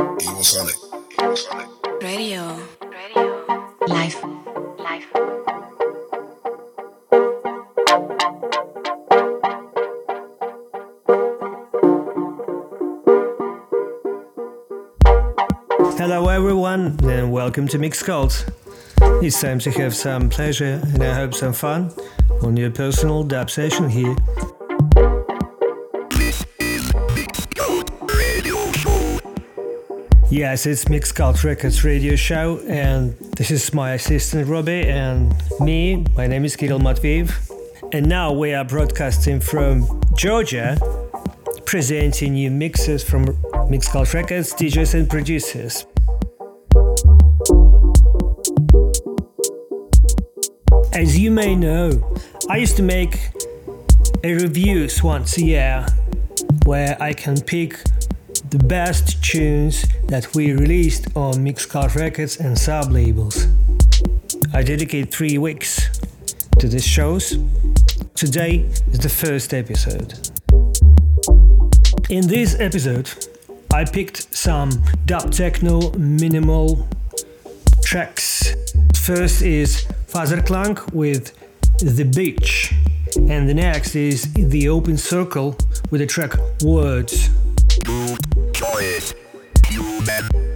Evil Sonic. Evil Sonic. Radio. Radio. Life. Life. Hello everyone and welcome to Mix Cults. It's time to have some pleasure and I hope some fun on your personal dub session here. Yes, it's Mix Cult Records radio show and this is my assistant Robbie and me, my name is Kirill Matveev. And now we are broadcasting from Georgia, presenting you mixes from Mix Cult Records, DJs and producers. As you may know, I used to make a reviews once a year where I can pick the best tunes that we released on MixCult Records and sub labels. I dedicate three weeks to these shows. Today is the first episode. In this episode, I picked some dub techno minimal tracks. First is Faserklang with The Beach, and the next is The Open Circle with the track Words. It. Human.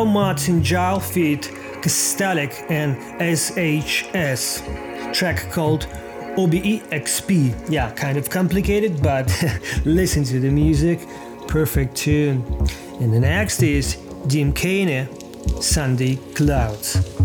Now Martin Jarl feat Costallic and SHS. Track called OBEXP. Yeah, kind of complicated, but listen to the music. Perfect tune. And the next is Deemkeyne, Sunday Clouds.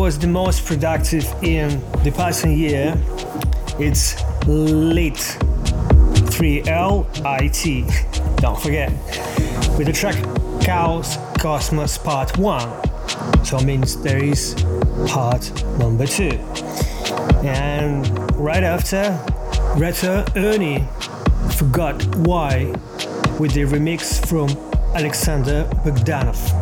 Was the most productive in the passing year? It's Lit. 3LIT. Don't forget. With the track Kaos Cosmos Part 1. So, it means there is part number 2. And right after, Reto Erni Forgot Why with the remix from Alexander Bogdanov.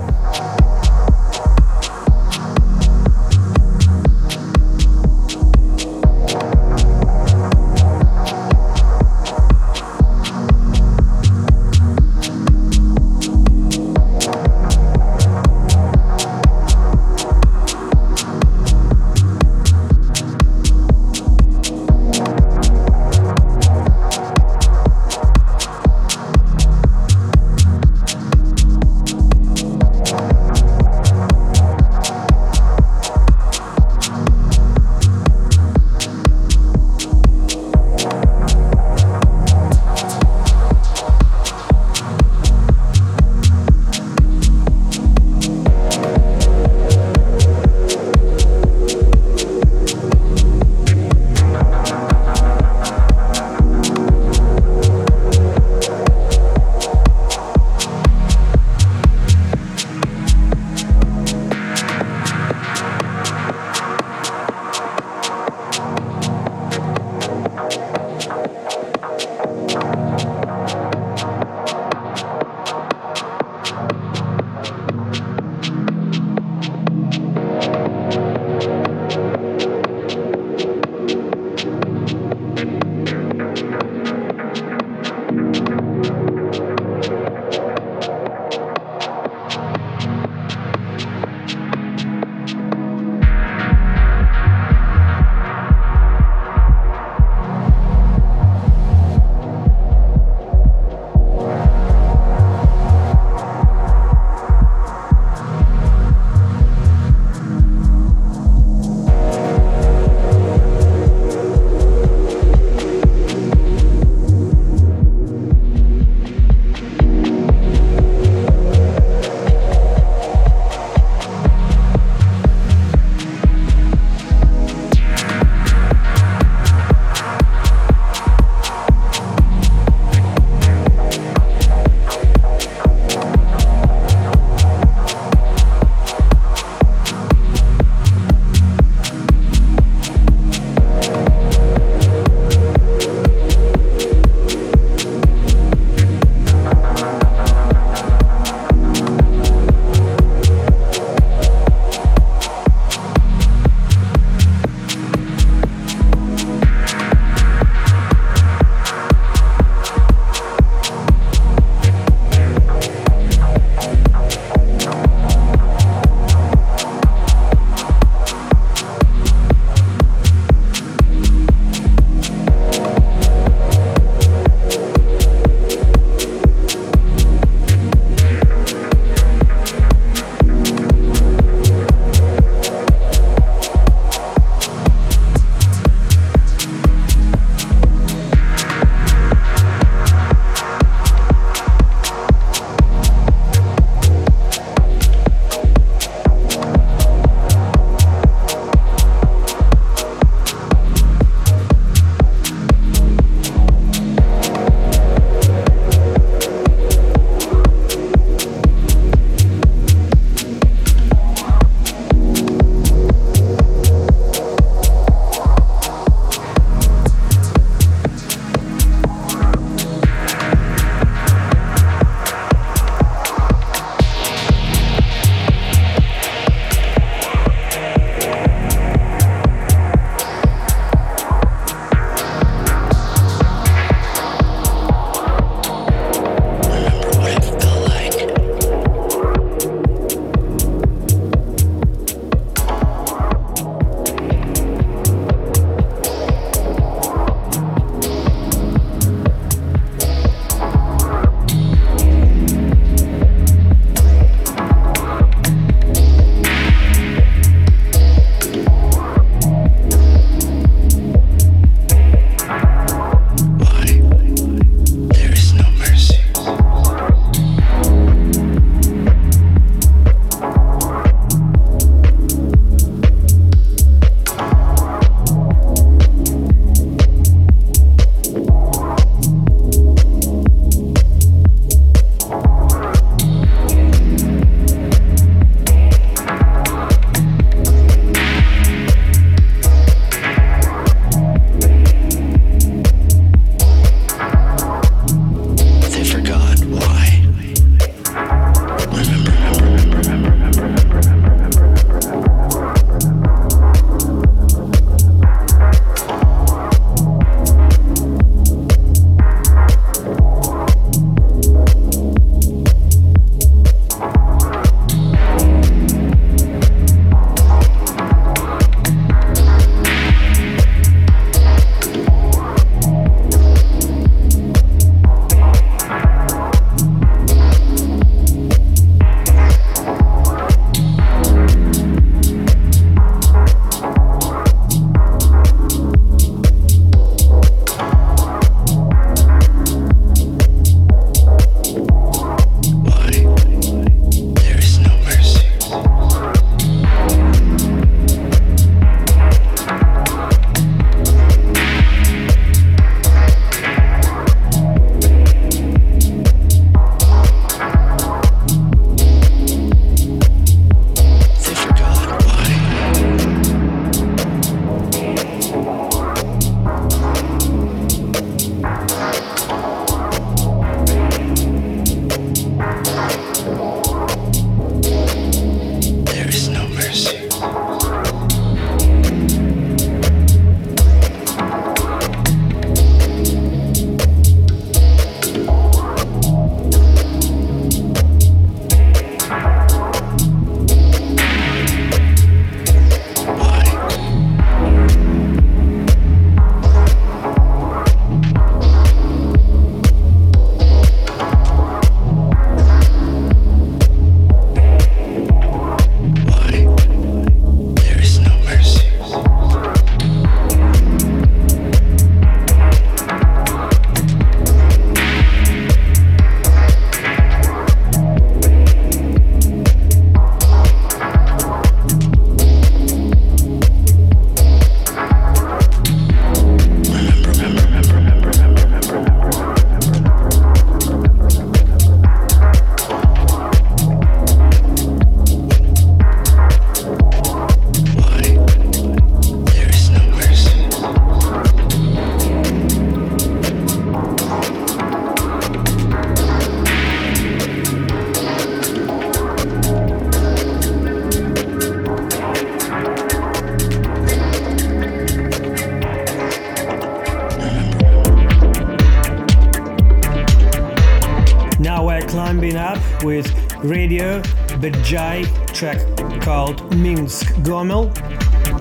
Climbing up with Radio Badjay track called Minsk Gomel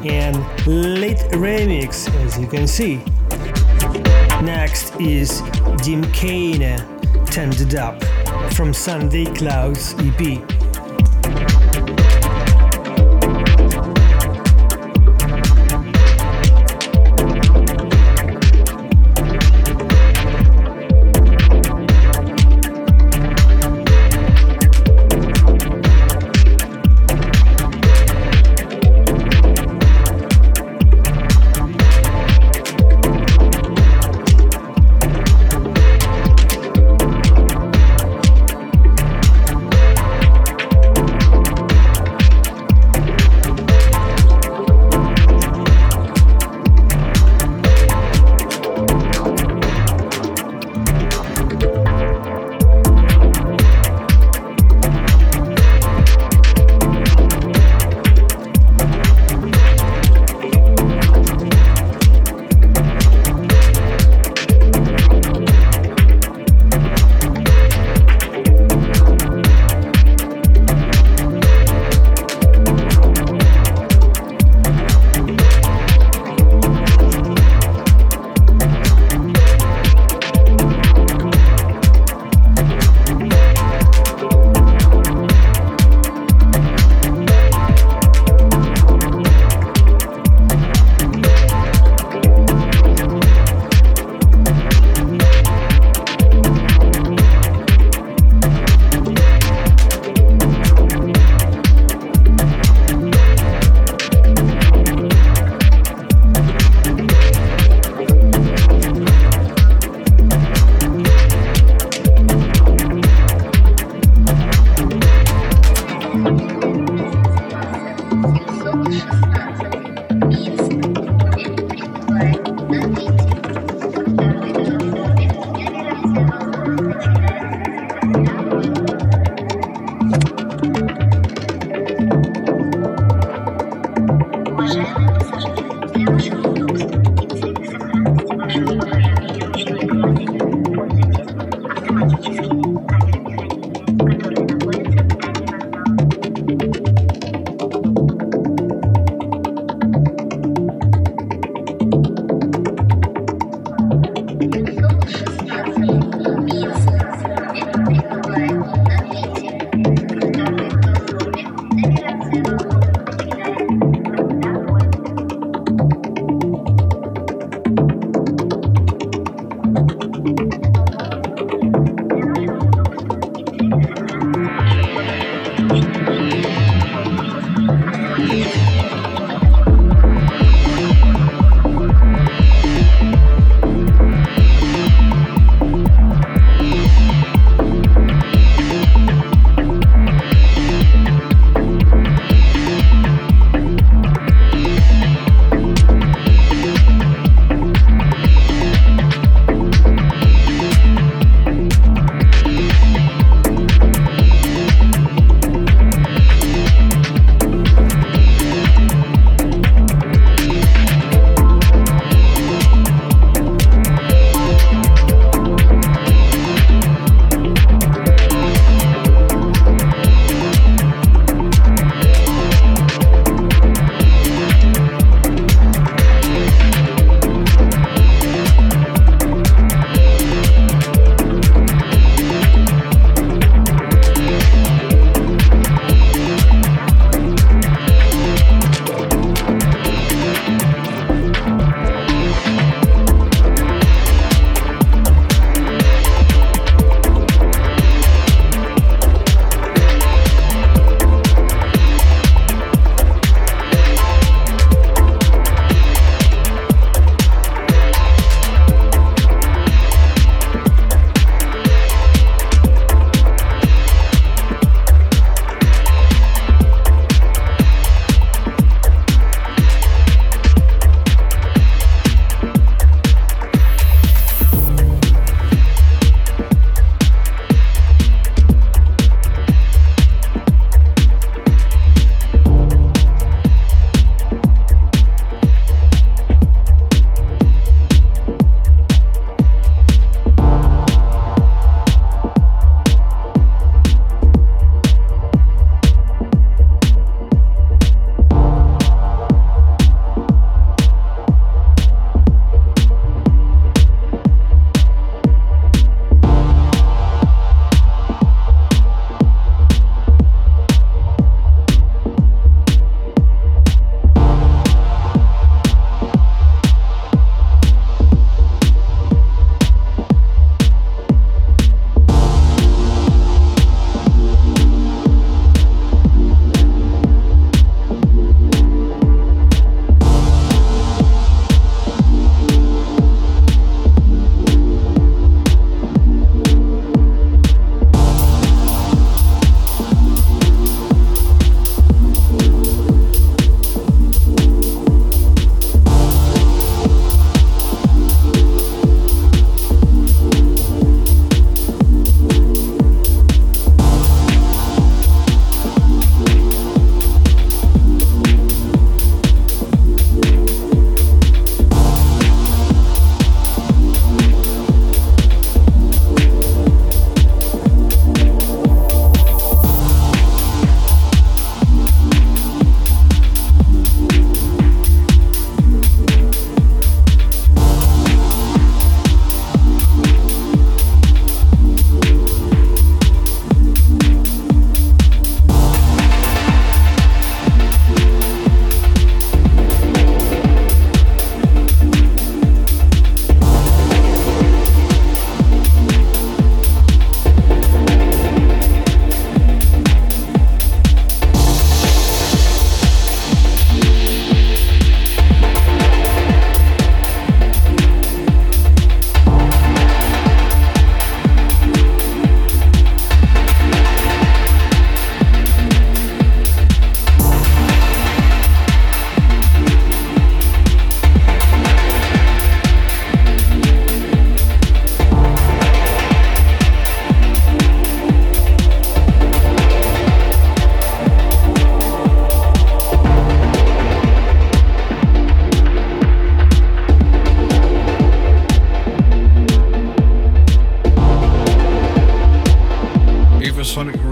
and lit remix as you can see. Next is Dim Kane Tender Dub from Sunday Clouds EP.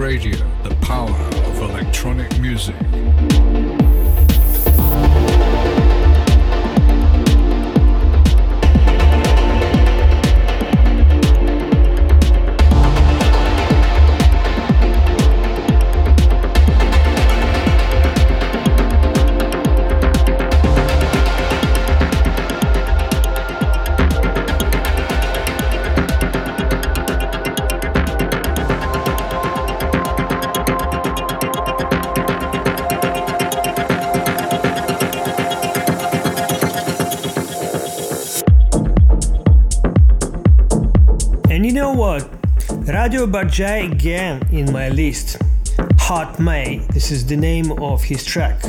Radio, the power of electronic music. Radio Badjay again in my list. Hot May, this is the name of his track.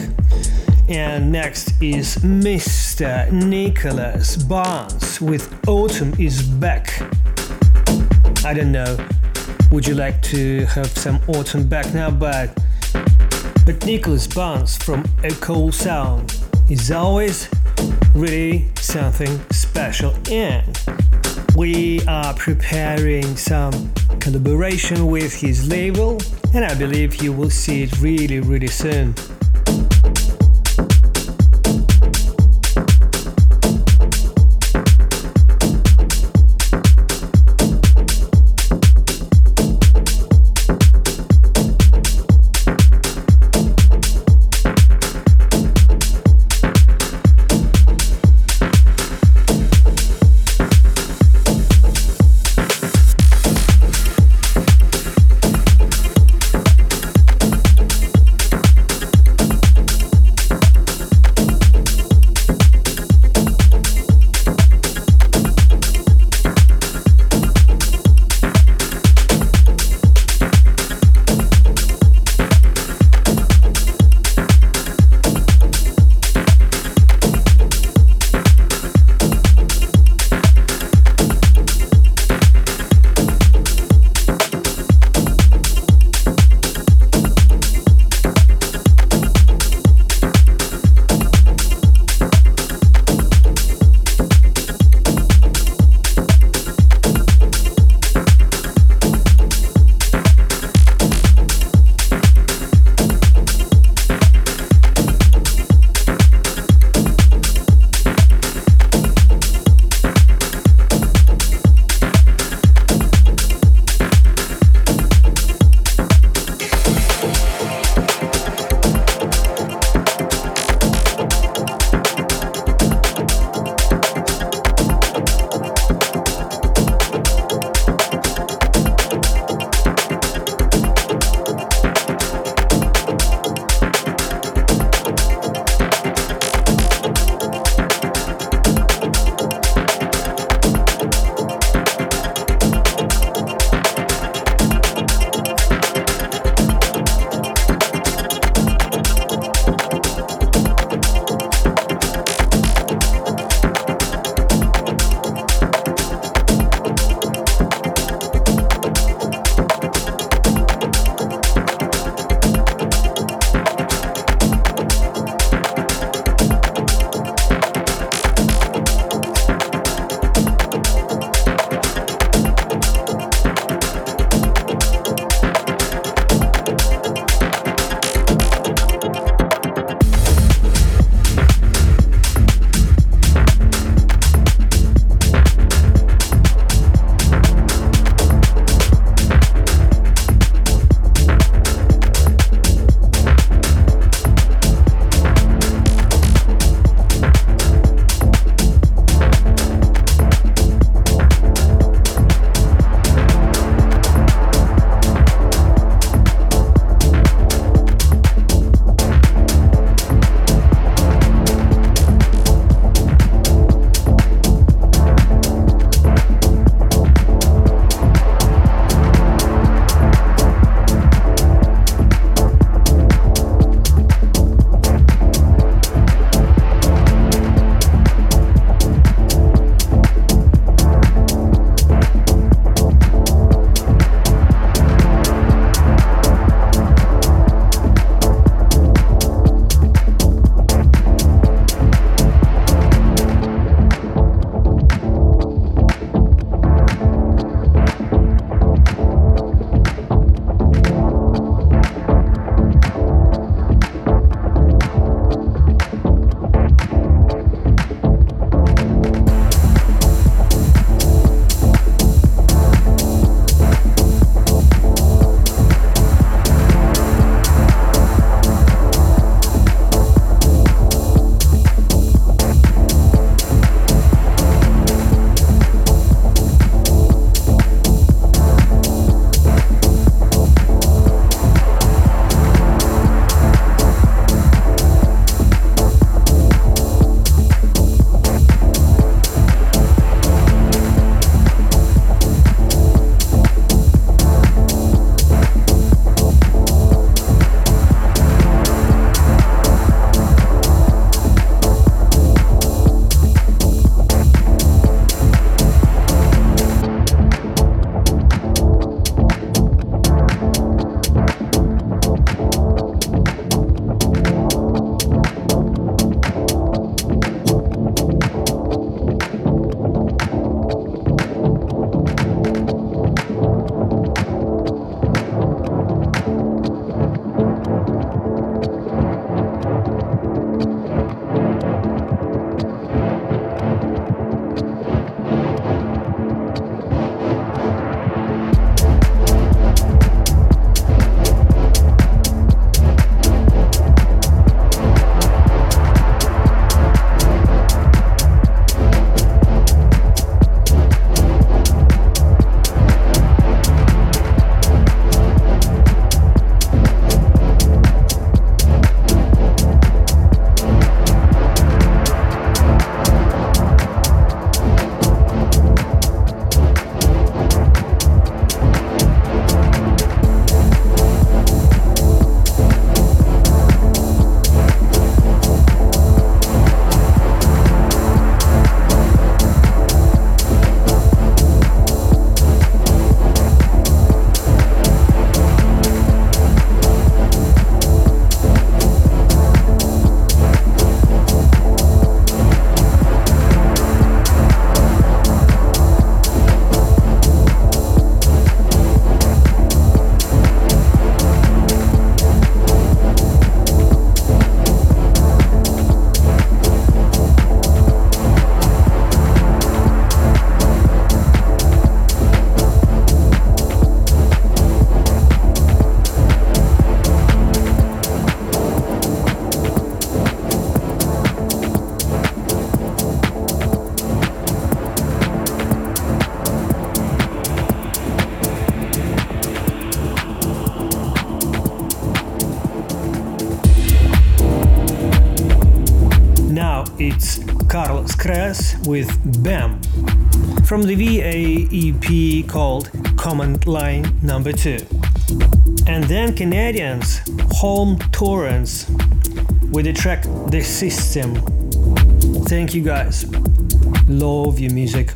And next is Mr. Nicolas Barnes with Autumn is Back. I don't know, would you like to have some autumn back now? But, but Nicolas Barnes from Cool Sound is always really something special. And we are preparing some collaboration with his label, and I believe you will see it really, really soon. With BAM from the VA EP called Command Line Number 2. And then Canadians Holm Torrance with the track The System. Thank you guys. Love your music.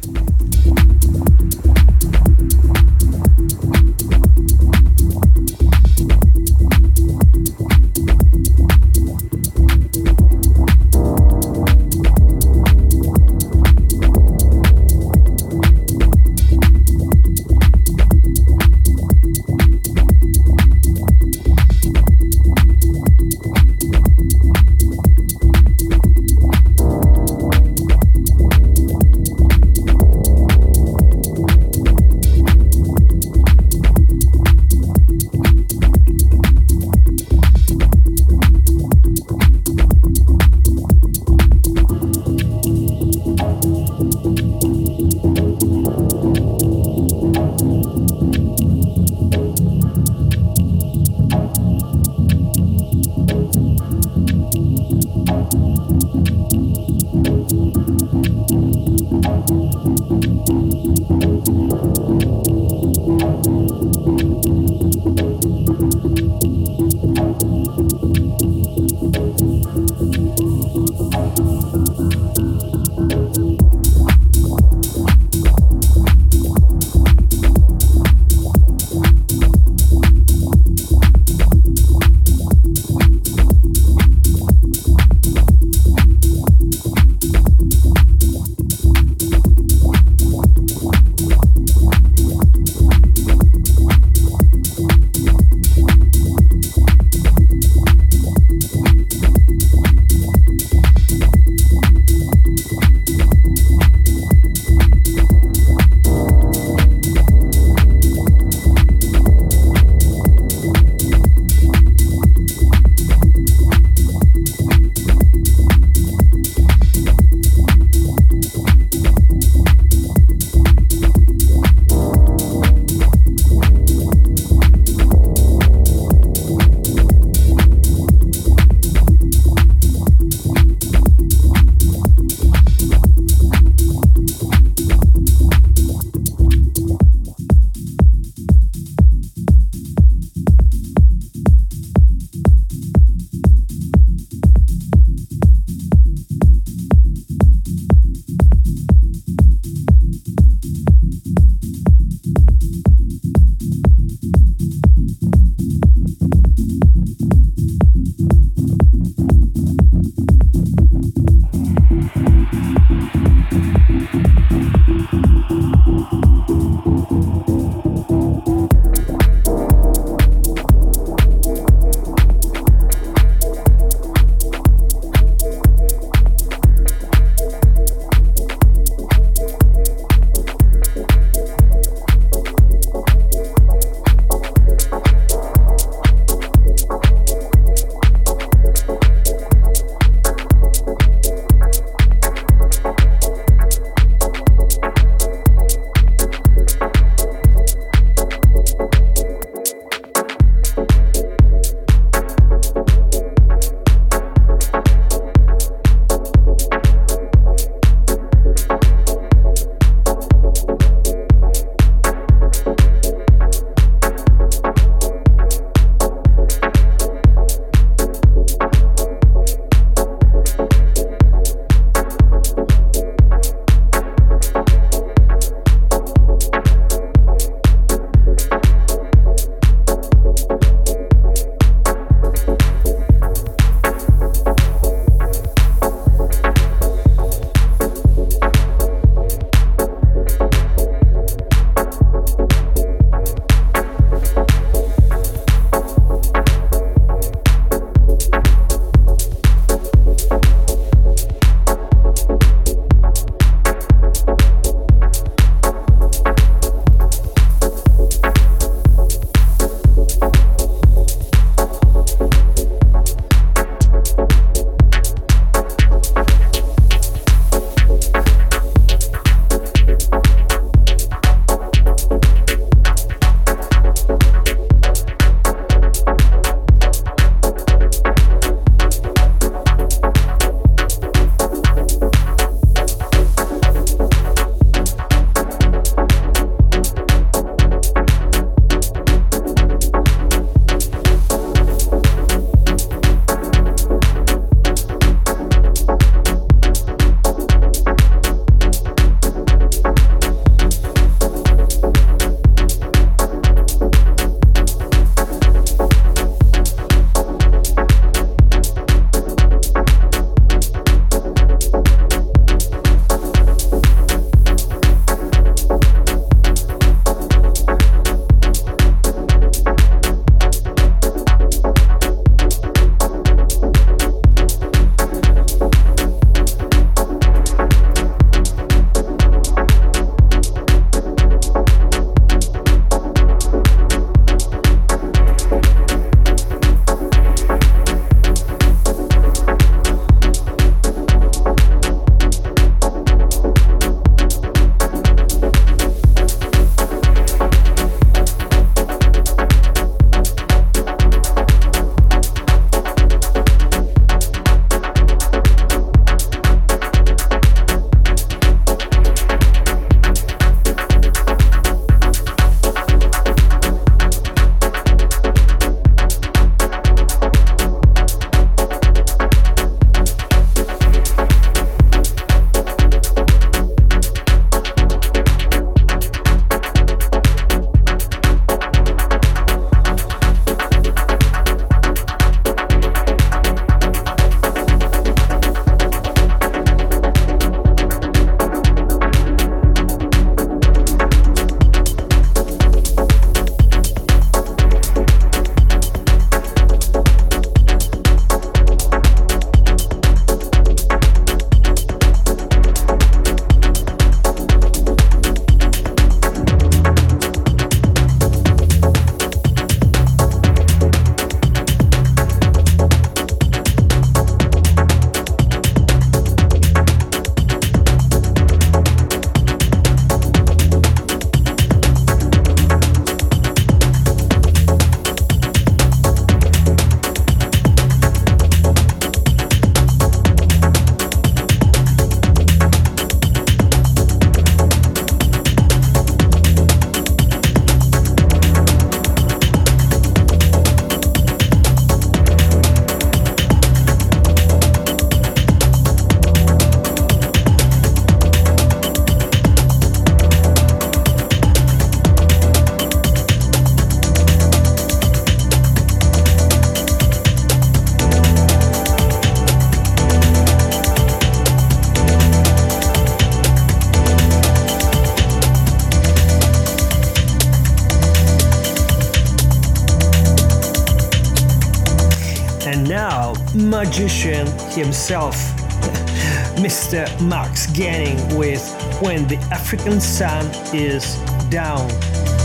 Magician himself, Mr. Max Genning, with When the African Sun is Down,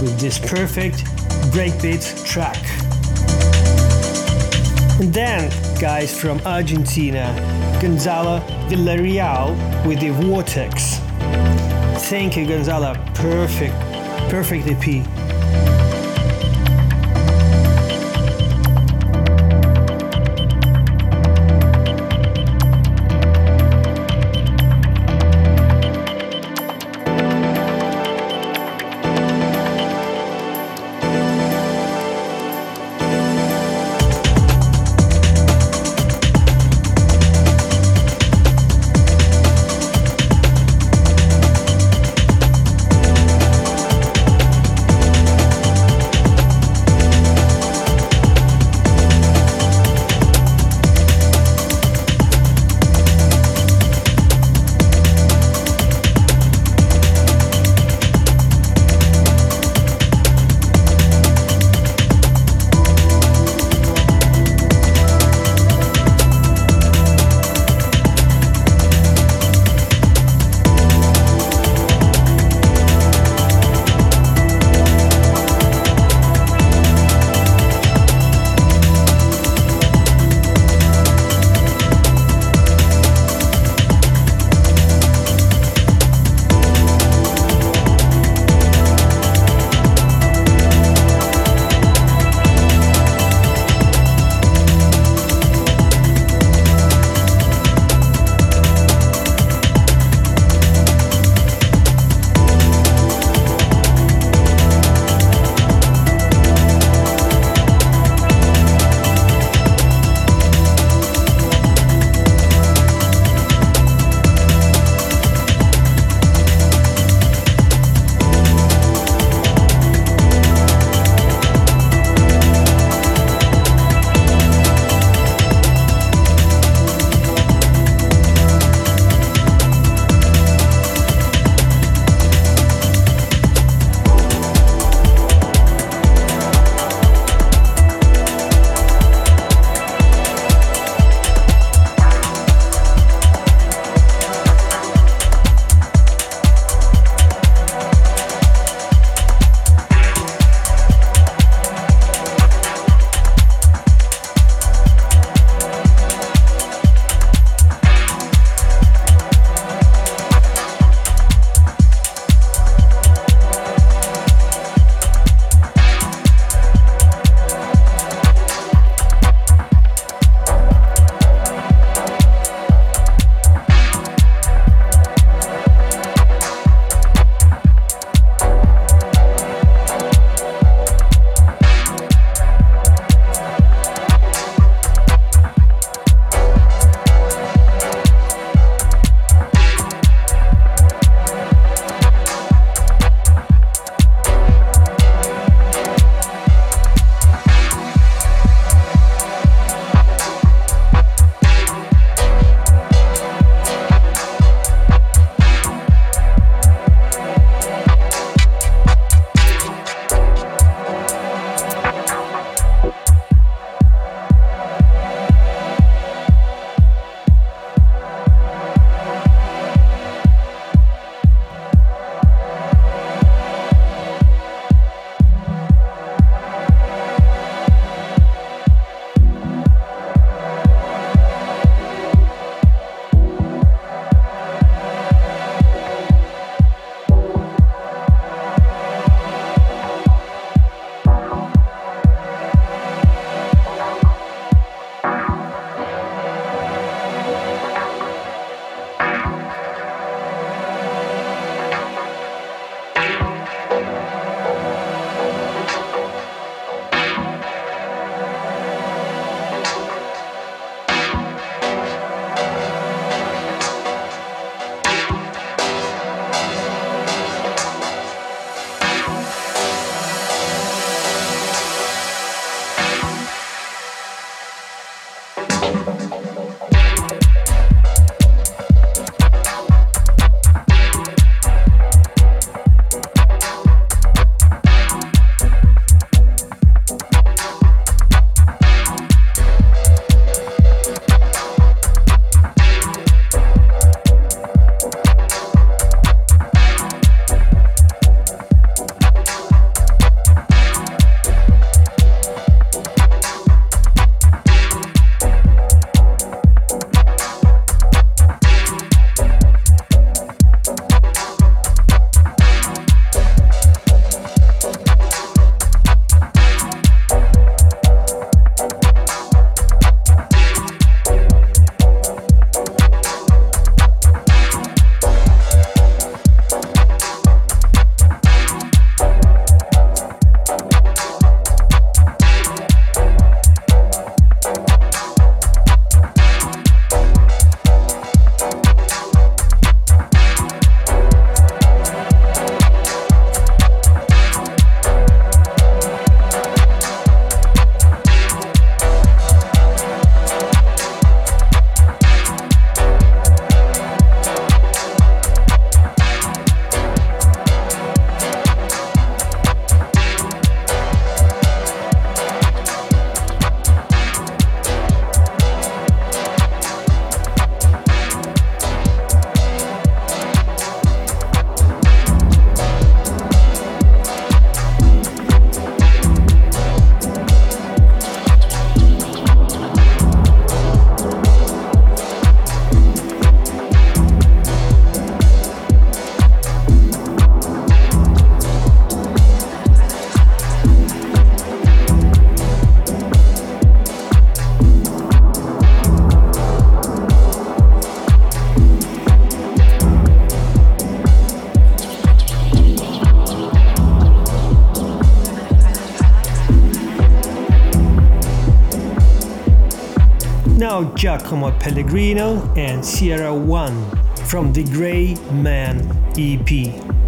with this perfect breakbeat track. And then, guys from Argentina, Gonzalo Villarreal with the Vortex. Thank you, Gonzalo. Perfect, perfect EP. Giacomo Pellegrino and Sierra One from the Grey Man EP.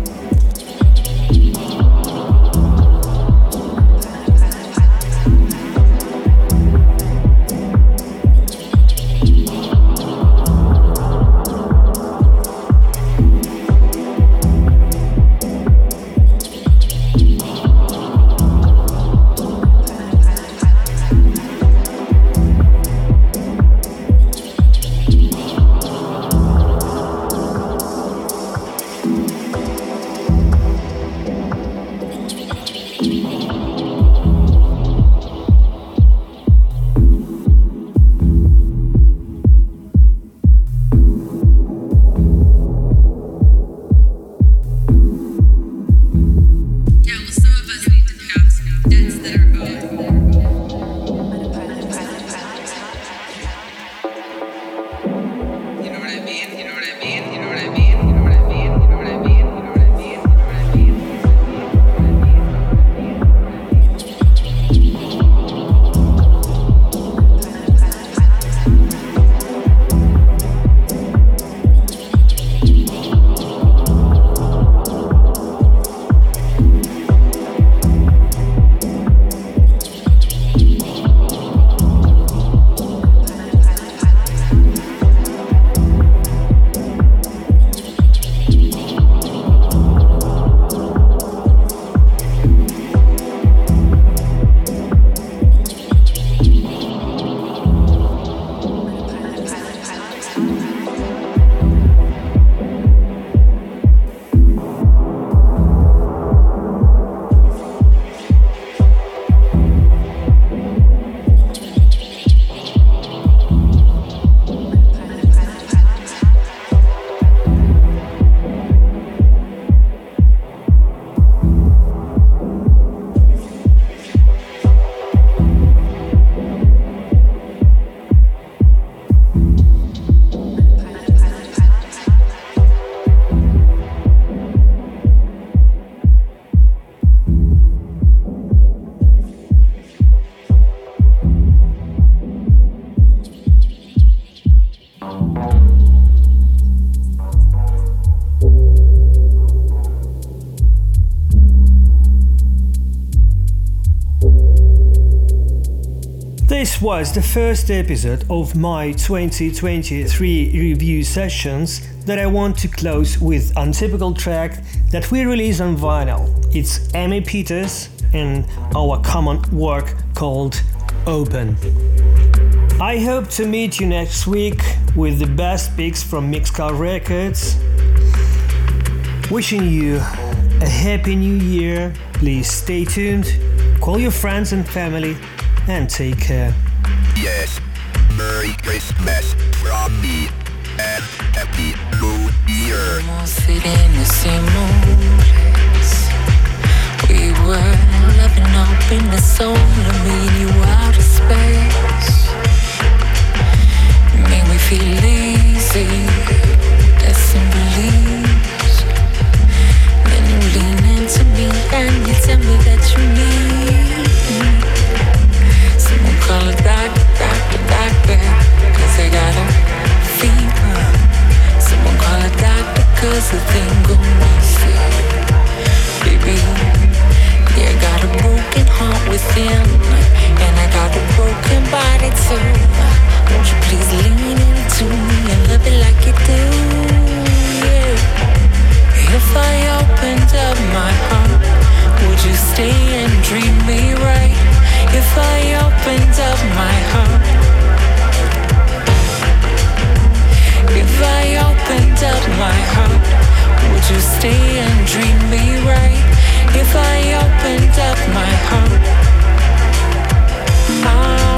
This was the first episode of my 2023 review sessions that I want to close with an untypical track that we release on vinyl. It's Amy Pieterse and our common work called Open. I hope to meet you next week with the best picks from MixCult Records. Wishing you a happy new year. Please stay tuned, call your friends and family and take care. Yes. Merry Christmas from me. And Happy New Year. In same place. We were loving up in the soul of me, you out of space. Made me feel easy, simple ease. Then you lean into me and you tell me that you need. Me stay and treat me right? If I opened up my heart, if I opened up my heart, would you stay and me right? If I opened up my heart, heart.